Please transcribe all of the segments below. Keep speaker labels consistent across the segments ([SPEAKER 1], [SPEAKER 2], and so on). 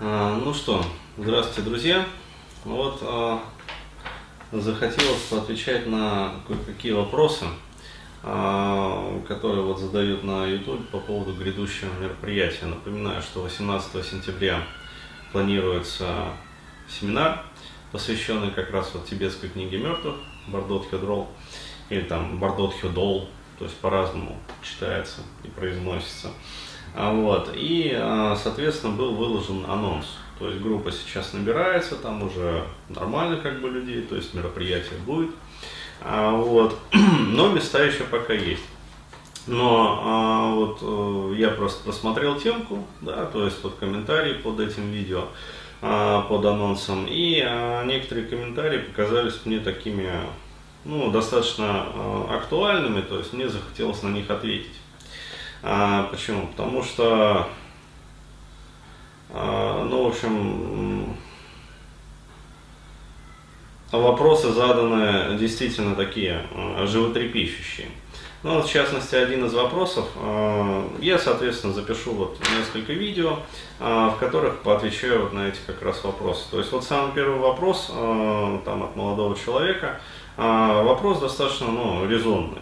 [SPEAKER 1] А, ну что, здравствуйте, друзья. Вот а, захотелось поотвечать на кое-какие вопросы, а, которые вот задают на YouTube по поводу грядущего мероприятия. Напоминаю, что 18 сентября планируется семинар, посвященный как раз вот тибетской книге мертвых, Бардот Хедрол, или там Бардот Хедол, то есть по-разному читается и произносится. А вот. И, а, соответственно, был выложен анонс. То есть группа сейчас набирается, там уже нормально как бы людей, то есть мероприятие будет. А, вот. Но места еще пока есть. Но вот э, я просто просмотрел темку, да, то есть вот комментарии под этим видео, под анонсом, и некоторые комментарии показались мне такими, ну, достаточно актуальными, то есть мне захотелось на них ответить. А, почему? Потому что, а, ну, в общем, вопросы заданы действительно такие а, животрепещущие. Ну, в частности, один из вопросов, а, я, соответственно, запишу вот несколько видео, а, в которых поотвечаю вот на эти как раз вопросы. То есть, вот самый первый вопрос там от молодого человека, вопрос достаточно, ну, резонный.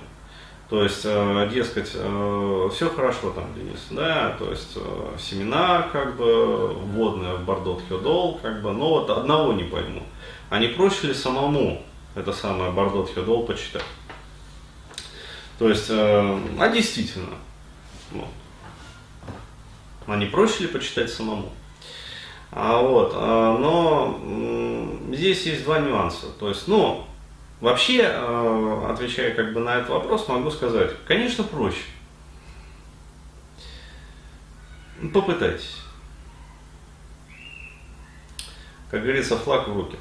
[SPEAKER 1] То есть, э, дескать, э, все хорошо там, Денис, да, то есть э, семена, как бы, вводная в Бардот Хёдол, как бы, но вот одного не пойму. А не проще ли самому это самое Бардот Хёдол почитать? То есть, а действительно, вот. А не проще ли почитать самому? А вот, но здесь есть два нюанса. То есть, ну, Вообще, э, отвечая как бы на этот вопрос, могу сказать, конечно, проще. Попытайтесь. Как говорится, флаг в руки.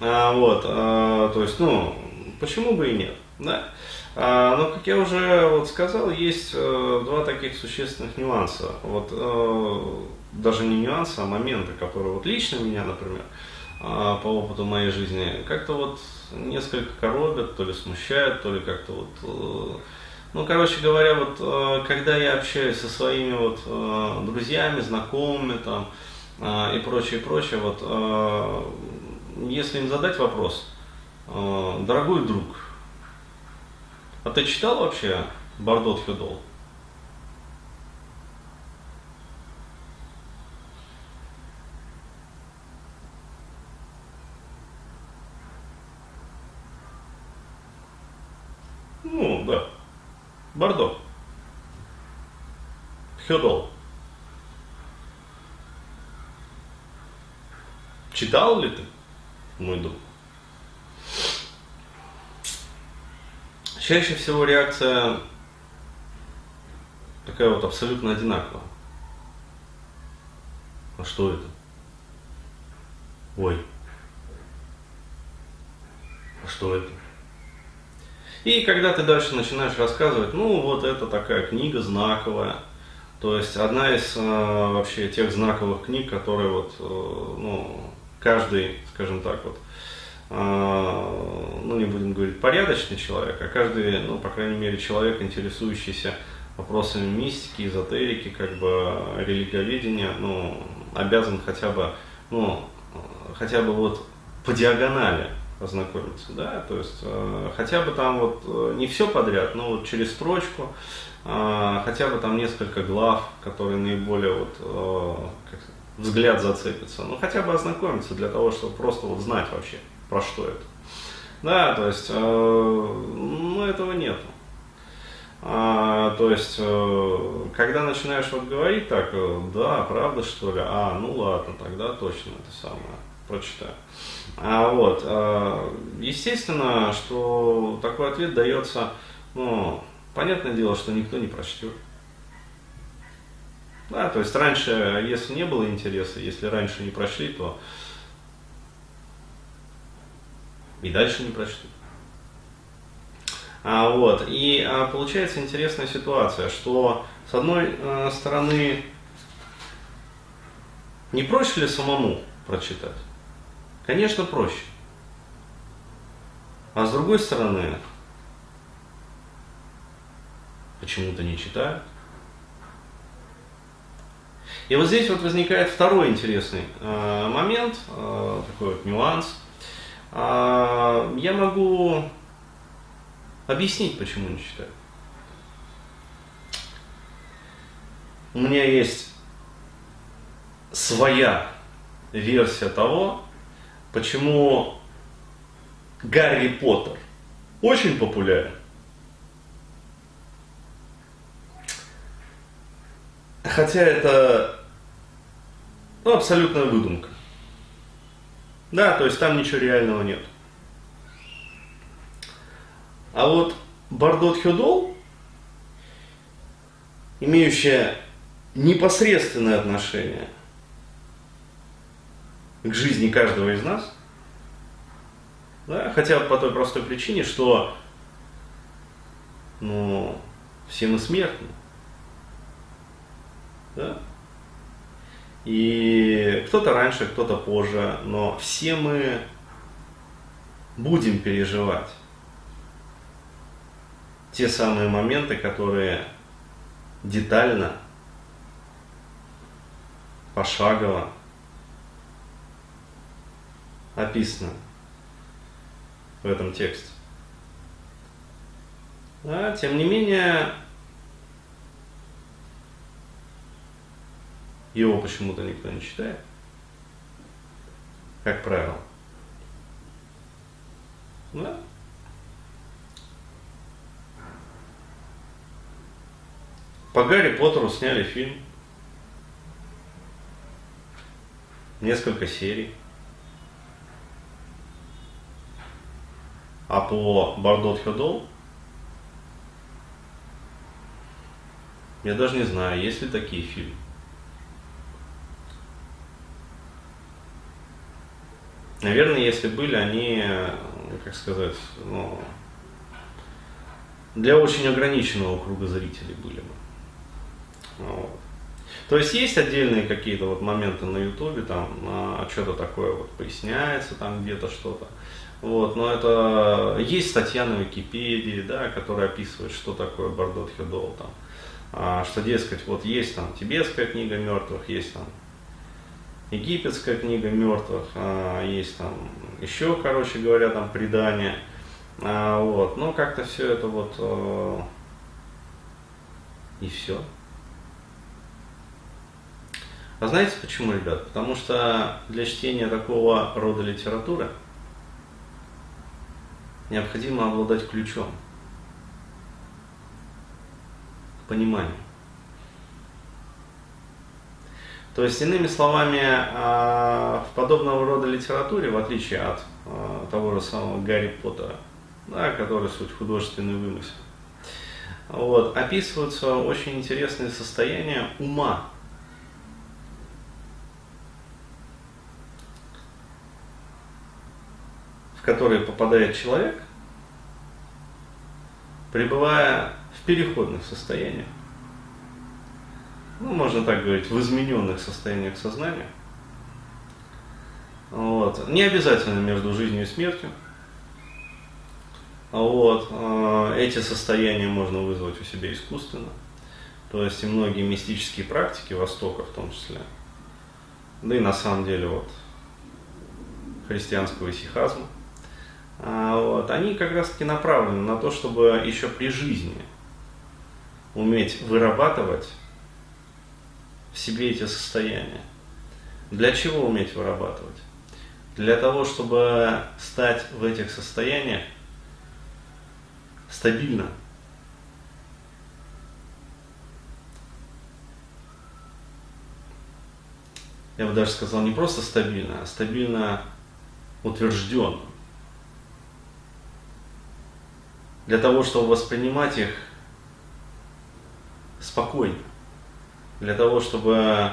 [SPEAKER 1] А, вот, а, то есть, ну, почему бы и нет, да? А, но, как я уже вот сказал, есть а, два таких существенных нюанса. Вот а, даже не нюанса, а моменты, которые вот лично меня, например, по опыту моей жизни, как-то вот несколько коробят, то ли смущают, то ли как-то вот... Э, ну, короче говоря, вот э, когда я общаюсь со своими вот э, друзьями, знакомыми там и прочее, прочее, вот если им задать вопрос, дорогой друг, а ты читал вообще Бардот Федол? Ну, да. Бордо. Хёдол. Читал ли ты, мой друг? Чаще всего реакция такая вот абсолютно одинаковая. А что это? Ой. А что это? И когда ты дальше начинаешь рассказывать, ну вот это такая книга знаковая, то есть одна из э, вообще тех знаковых книг, которые вот, э, ну, каждый, скажем так, вот, э, ну не будем говорить порядочный человек, а каждый, ну, по крайней мере, человек, интересующийся вопросами мистики, эзотерики, как бы религоведения, ну, обязан хотя бы, ну, хотя бы вот по диагонали ознакомиться, да, то есть э, хотя бы там вот э, не все подряд, но вот через строчку, э, хотя бы там несколько глав, которые наиболее вот взгляд зацепится, ну хотя бы ознакомиться для того, чтобы просто вот знать вообще, про что это. Да, то есть, э, ну этого нету. А, то есть, э, когда начинаешь вот говорить так, да, правда что ли, а, ну ладно, тогда точно это самое прочитаю. А, вот, а, естественно, что такой ответ дается, ну, понятное дело, что никто не прочтет. Да, то есть раньше, если не было интереса, если раньше не прочли, то и дальше не прочтут. А, вот, и а, получается интересная ситуация, что с одной а, стороны, не проще ли самому прочитать? Конечно, проще. А с другой стороны, почему-то не читают. И вот здесь вот возникает второй интересный э, момент, э, такой вот нюанс. Э, я могу объяснить, почему не читаю. У меня есть своя версия того, почему Гарри Поттер очень популярен. Хотя это ну, абсолютная выдумка. Да, то есть там ничего реального нет. А вот Бардот Хюдол, имеющая непосредственное отношение к жизни каждого из нас, да, хотя по той простой причине, что ну, все мы смертны. Да? И кто-то раньше, кто-то позже, но все мы будем переживать те самые моменты, которые детально, пошагово описаны в этом тексте. А, тем не менее, его почему-то никто не читает, как правило. Да? По Гарри Поттеру сняли фильм. Несколько серий. А по Бардот Хедол я даже не знаю, есть ли такие фильмы. Наверное, если были, они, как сказать, ну, для очень ограниченного круга зрителей были бы. Вот. То есть есть отдельные какие-то вот моменты на ютубе, там а, что-то такое вот поясняется, там где-то что-то. Вот, но это есть статья на Википедии, да, которая описывает, что такое Бардот Хедол, там, а, что, дескать, вот есть там тибетская книга мертвых, есть там египетская книга мертвых, а, есть там еще, короче говоря, там предания. А, вот, но как-то все это вот а, и все. А знаете почему, ребят? Потому что для чтения такого рода литературы необходимо обладать ключом к. То есть, иными словами, а, в подобного рода литературе, в отличие от а, того же самого Гарри Поттера, да, который суть художественный вымысел, вот, описываются очень интересные состояния ума. Которые попадает человек, пребывая в переходных состояниях ну, можно так говорить, в измененных состояниях сознания. Вот. Не обязательно между жизнью и смертью. Вот. А, эти состояния можно вызвать у себя искусственно. То есть и многие мистические практики Востока в том числе. Да и на самом деле вот христианского исихазма. А, вот, они как раз таки направлены на то, чтобы еще при жизни уметь вырабатывать в себе эти состояния. Для чего уметь вырабатывать? Для того, чтобы стать в этих состояниях стабильно. Я бы даже сказал не просто стабильно, а стабильно утвержденно. Для того, чтобы воспринимать их спокойно для того, чтобы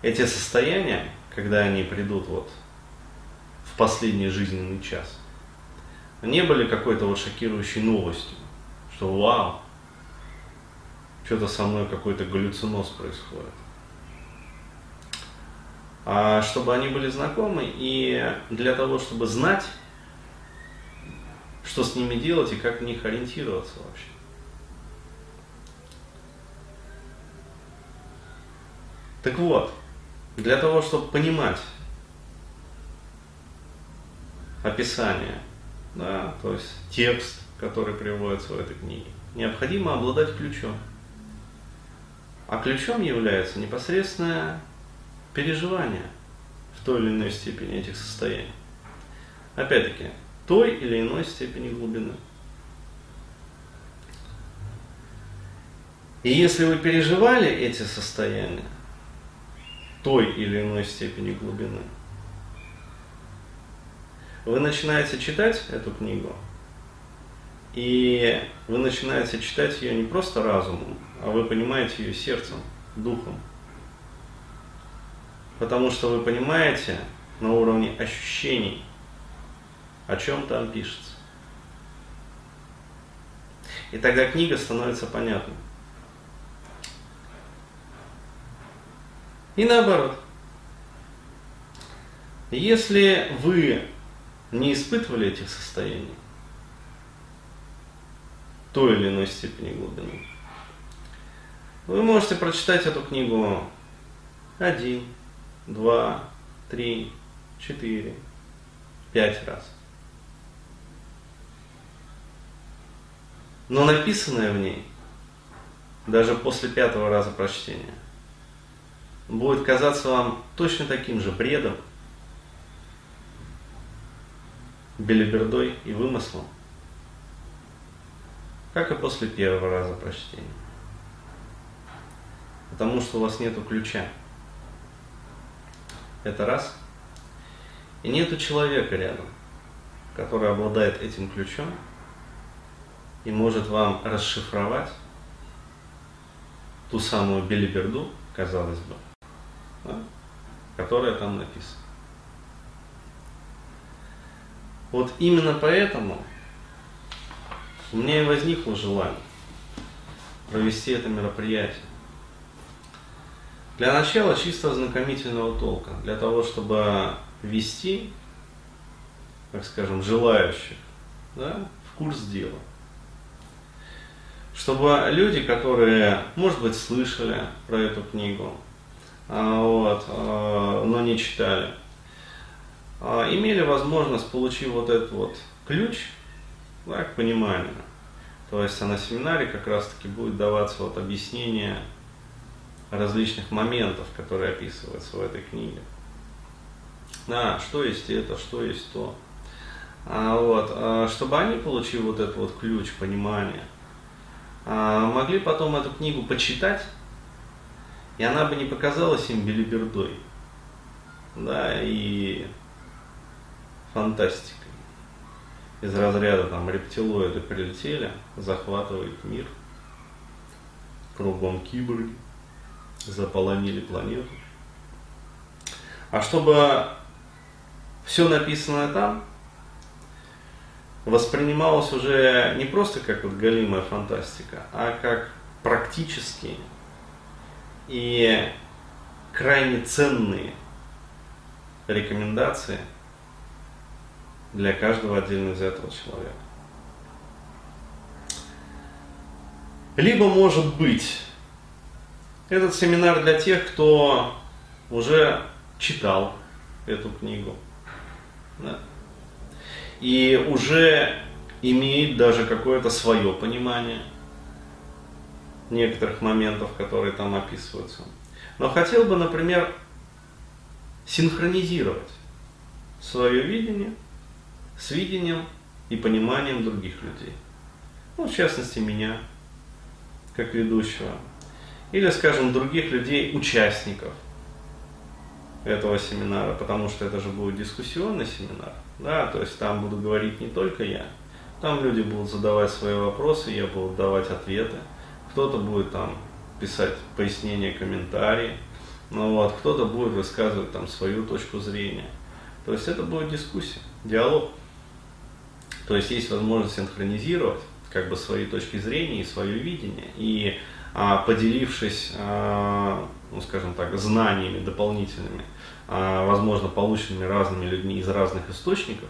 [SPEAKER 1] эти состояния, когда они придут вот в последний жизненный час, не были какой-то вот шокирующей новостью, что вау, что-то со мной какой-то галлюциноз происходит. А чтобы они были знакомы и для того, чтобы знать, что с ними делать и как в них ориентироваться вообще. Так вот, для того, чтобы понимать описание, да, то есть текст, который приводится в этой книге, необходимо обладать ключом. А ключом является непосредственное переживание в той или иной степени этих состояний. Опять-таки, той или иной степени глубины. И если вы переживали эти состояния той или иной степени глубины, вы начинаете читать эту книгу, и вы начинаете читать ее не просто разумом, а вы понимаете ее сердцем, духом. Потому что вы понимаете на уровне ощущений, о чем там пишется. И тогда книга становится понятной. И наоборот. Если вы не испытывали этих состояний, той или иной степени глубины, вы можете прочитать эту книгу один, два, три, четыре, пять раз. Но написанное в ней, даже после пятого раза прочтения, будет казаться вам точно таким же бредом, белибердой и вымыслом, как и после первого раза прочтения. Потому что у вас нету ключа. Это раз. И нету человека рядом, который обладает этим ключом и может вам расшифровать ту самую белиберду, казалось бы, да, которая там написана. Вот именно поэтому у меня и возникло желание провести это мероприятие. Для начала чисто ознакомительного толка, для того, чтобы ввести, так скажем, желающих да, в курс дела. Чтобы люди, которые, может быть, слышали про эту книгу, а, вот, а, но не читали, а, имели возможность, получив вот этот вот ключ да, к пониманию. То есть на семинаре как раз таки будет даваться вот объяснение различных моментов, которые описываются в этой книге. Да, что есть это, что есть то. А, вот, а, чтобы они, получив вот этот вот ключ понимания, а, могли потом эту книгу почитать и она бы не показалась им белибердой, да, и фантастикой. Из разряда там рептилоиды прилетели, захватывают мир, кругом киборги, заполонили планету. А чтобы все написанное там воспринималось уже не просто как вот галимая фантастика, а как практически и крайне ценные рекомендации для каждого отдельно взятого человека. Либо, может быть, этот семинар для тех, кто уже читал эту книгу. И уже имеет даже какое-то свое понимание – некоторых моментов, которые там описываются. Но хотел бы, например, синхронизировать свое видение с видением и пониманием других людей. Ну, в частности, меня, как ведущего. Или, скажем, других людей, участников этого семинара, потому что это же будет дискуссионный семинар. Да, то есть там буду говорить не только я, там люди будут задавать свои вопросы, я буду давать ответы кто-то будет там писать пояснения, комментарии, ну вот, кто-то будет высказывать там свою точку зрения. То есть это будет дискуссия, диалог. То есть есть возможность синхронизировать как бы свои точки зрения и свое видение. И а, поделившись, а, ну скажем так, знаниями дополнительными, а, возможно, полученными разными людьми из разных источников,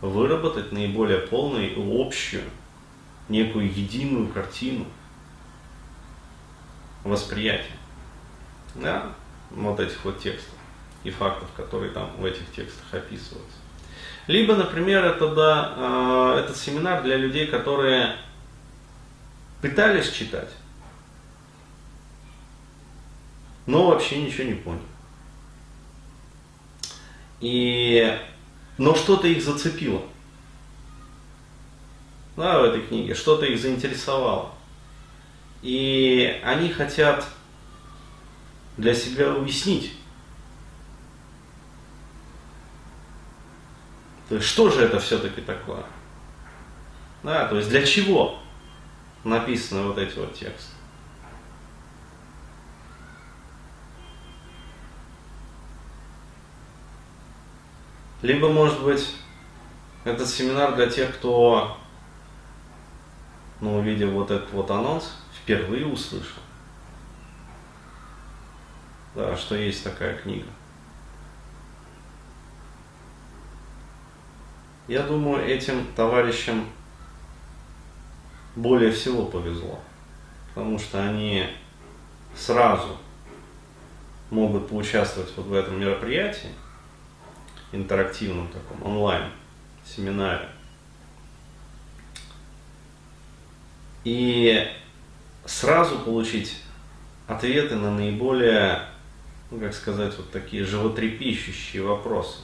[SPEAKER 1] выработать наиболее полную общую, некую единую картину восприятия. Да? вот этих вот текстов и фактов, которые там в этих текстах описываются. Либо, например, это да, э, этот семинар для людей, которые пытались читать, но вообще ничего не поняли. И, но что-то их зацепило да, в этой книге, что-то их заинтересовало. И они хотят для себя уяснить, то есть что же это все-таки такое. Да, то есть для чего написаны вот эти вот тексты. Либо, может быть, этот семинар для тех, кто, ну, увидев вот этот вот анонс, впервые услышал, да, что есть такая книга. Я думаю, этим товарищам более всего повезло, потому что они сразу могут поучаствовать вот в этом мероприятии, интерактивном таком, онлайн семинаре. И сразу получить ответы на наиболее, ну как сказать, вот такие животрепещущие вопросы.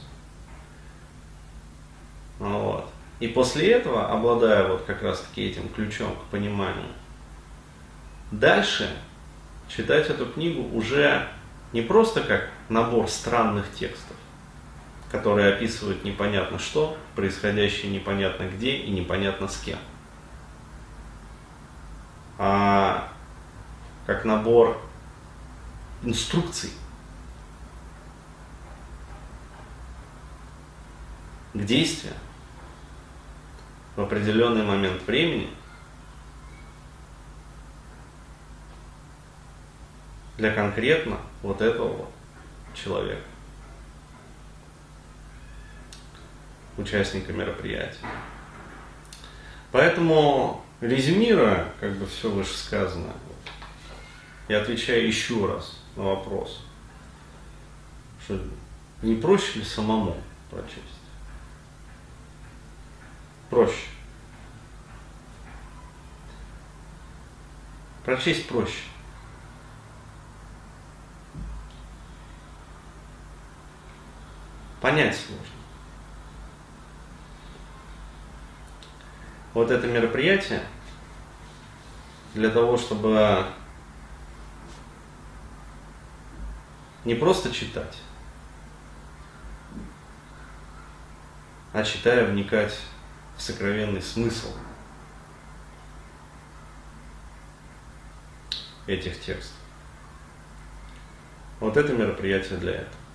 [SPEAKER 1] Вот. И после этого, обладая вот как раз таки этим ключом к пониманию, дальше читать эту книгу уже не просто как набор странных текстов, которые описывают непонятно что, происходящее непонятно где и непонятно с кем. А как набор инструкций к действию в определенный момент времени для конкретно вот этого человека. Участника мероприятия. Поэтому, резюмируя, как бы все вышесказанное, я отвечаю еще раз на вопрос, что не проще ли самому прочесть? Проще. Прочесть проще. Понять сложно. Вот это мероприятие для того, чтобы не просто читать, а читая вникать в сокровенный смысл этих текстов. Вот это мероприятие для этого.